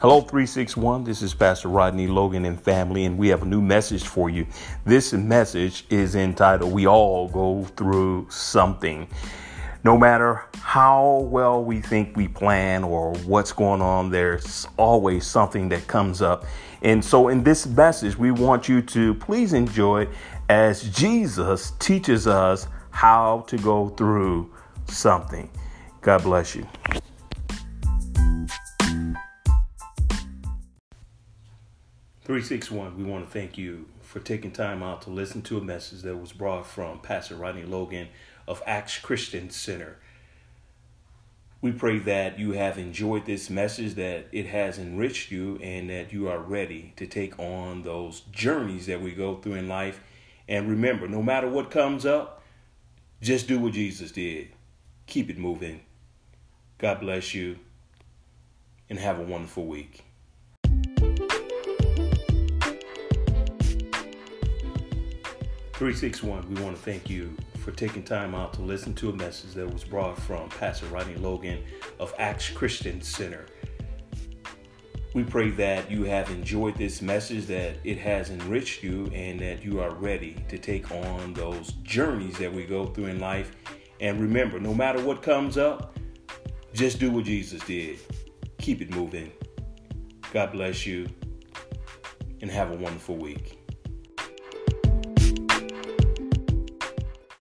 Hello, 361. This is Pastor Rodney Logan and family, and we have a new message for you. This message is entitled We All Go Through Something. No matter how well we think we plan or what's going on, there's always something that comes up. And so, in this message, we want you to please enjoy as Jesus teaches us how to go through something. God bless you. Three six one. We want to thank you for taking time out to listen to a message that was brought from Pastor Rodney Logan of Acts Christian Center. We pray that you have enjoyed this message, that it has enriched you, and that you are ready to take on those journeys that we go through in life. And remember, no matter what comes up, just do what Jesus did. Keep it moving. God bless you, and have a wonderful week. 361, we want to thank you for taking time out to listen to a message that was brought from Pastor Rodney Logan of Acts Christian Center. We pray that you have enjoyed this message, that it has enriched you, and that you are ready to take on those journeys that we go through in life. And remember, no matter what comes up, just do what Jesus did. Keep it moving. God bless you, and have a wonderful week.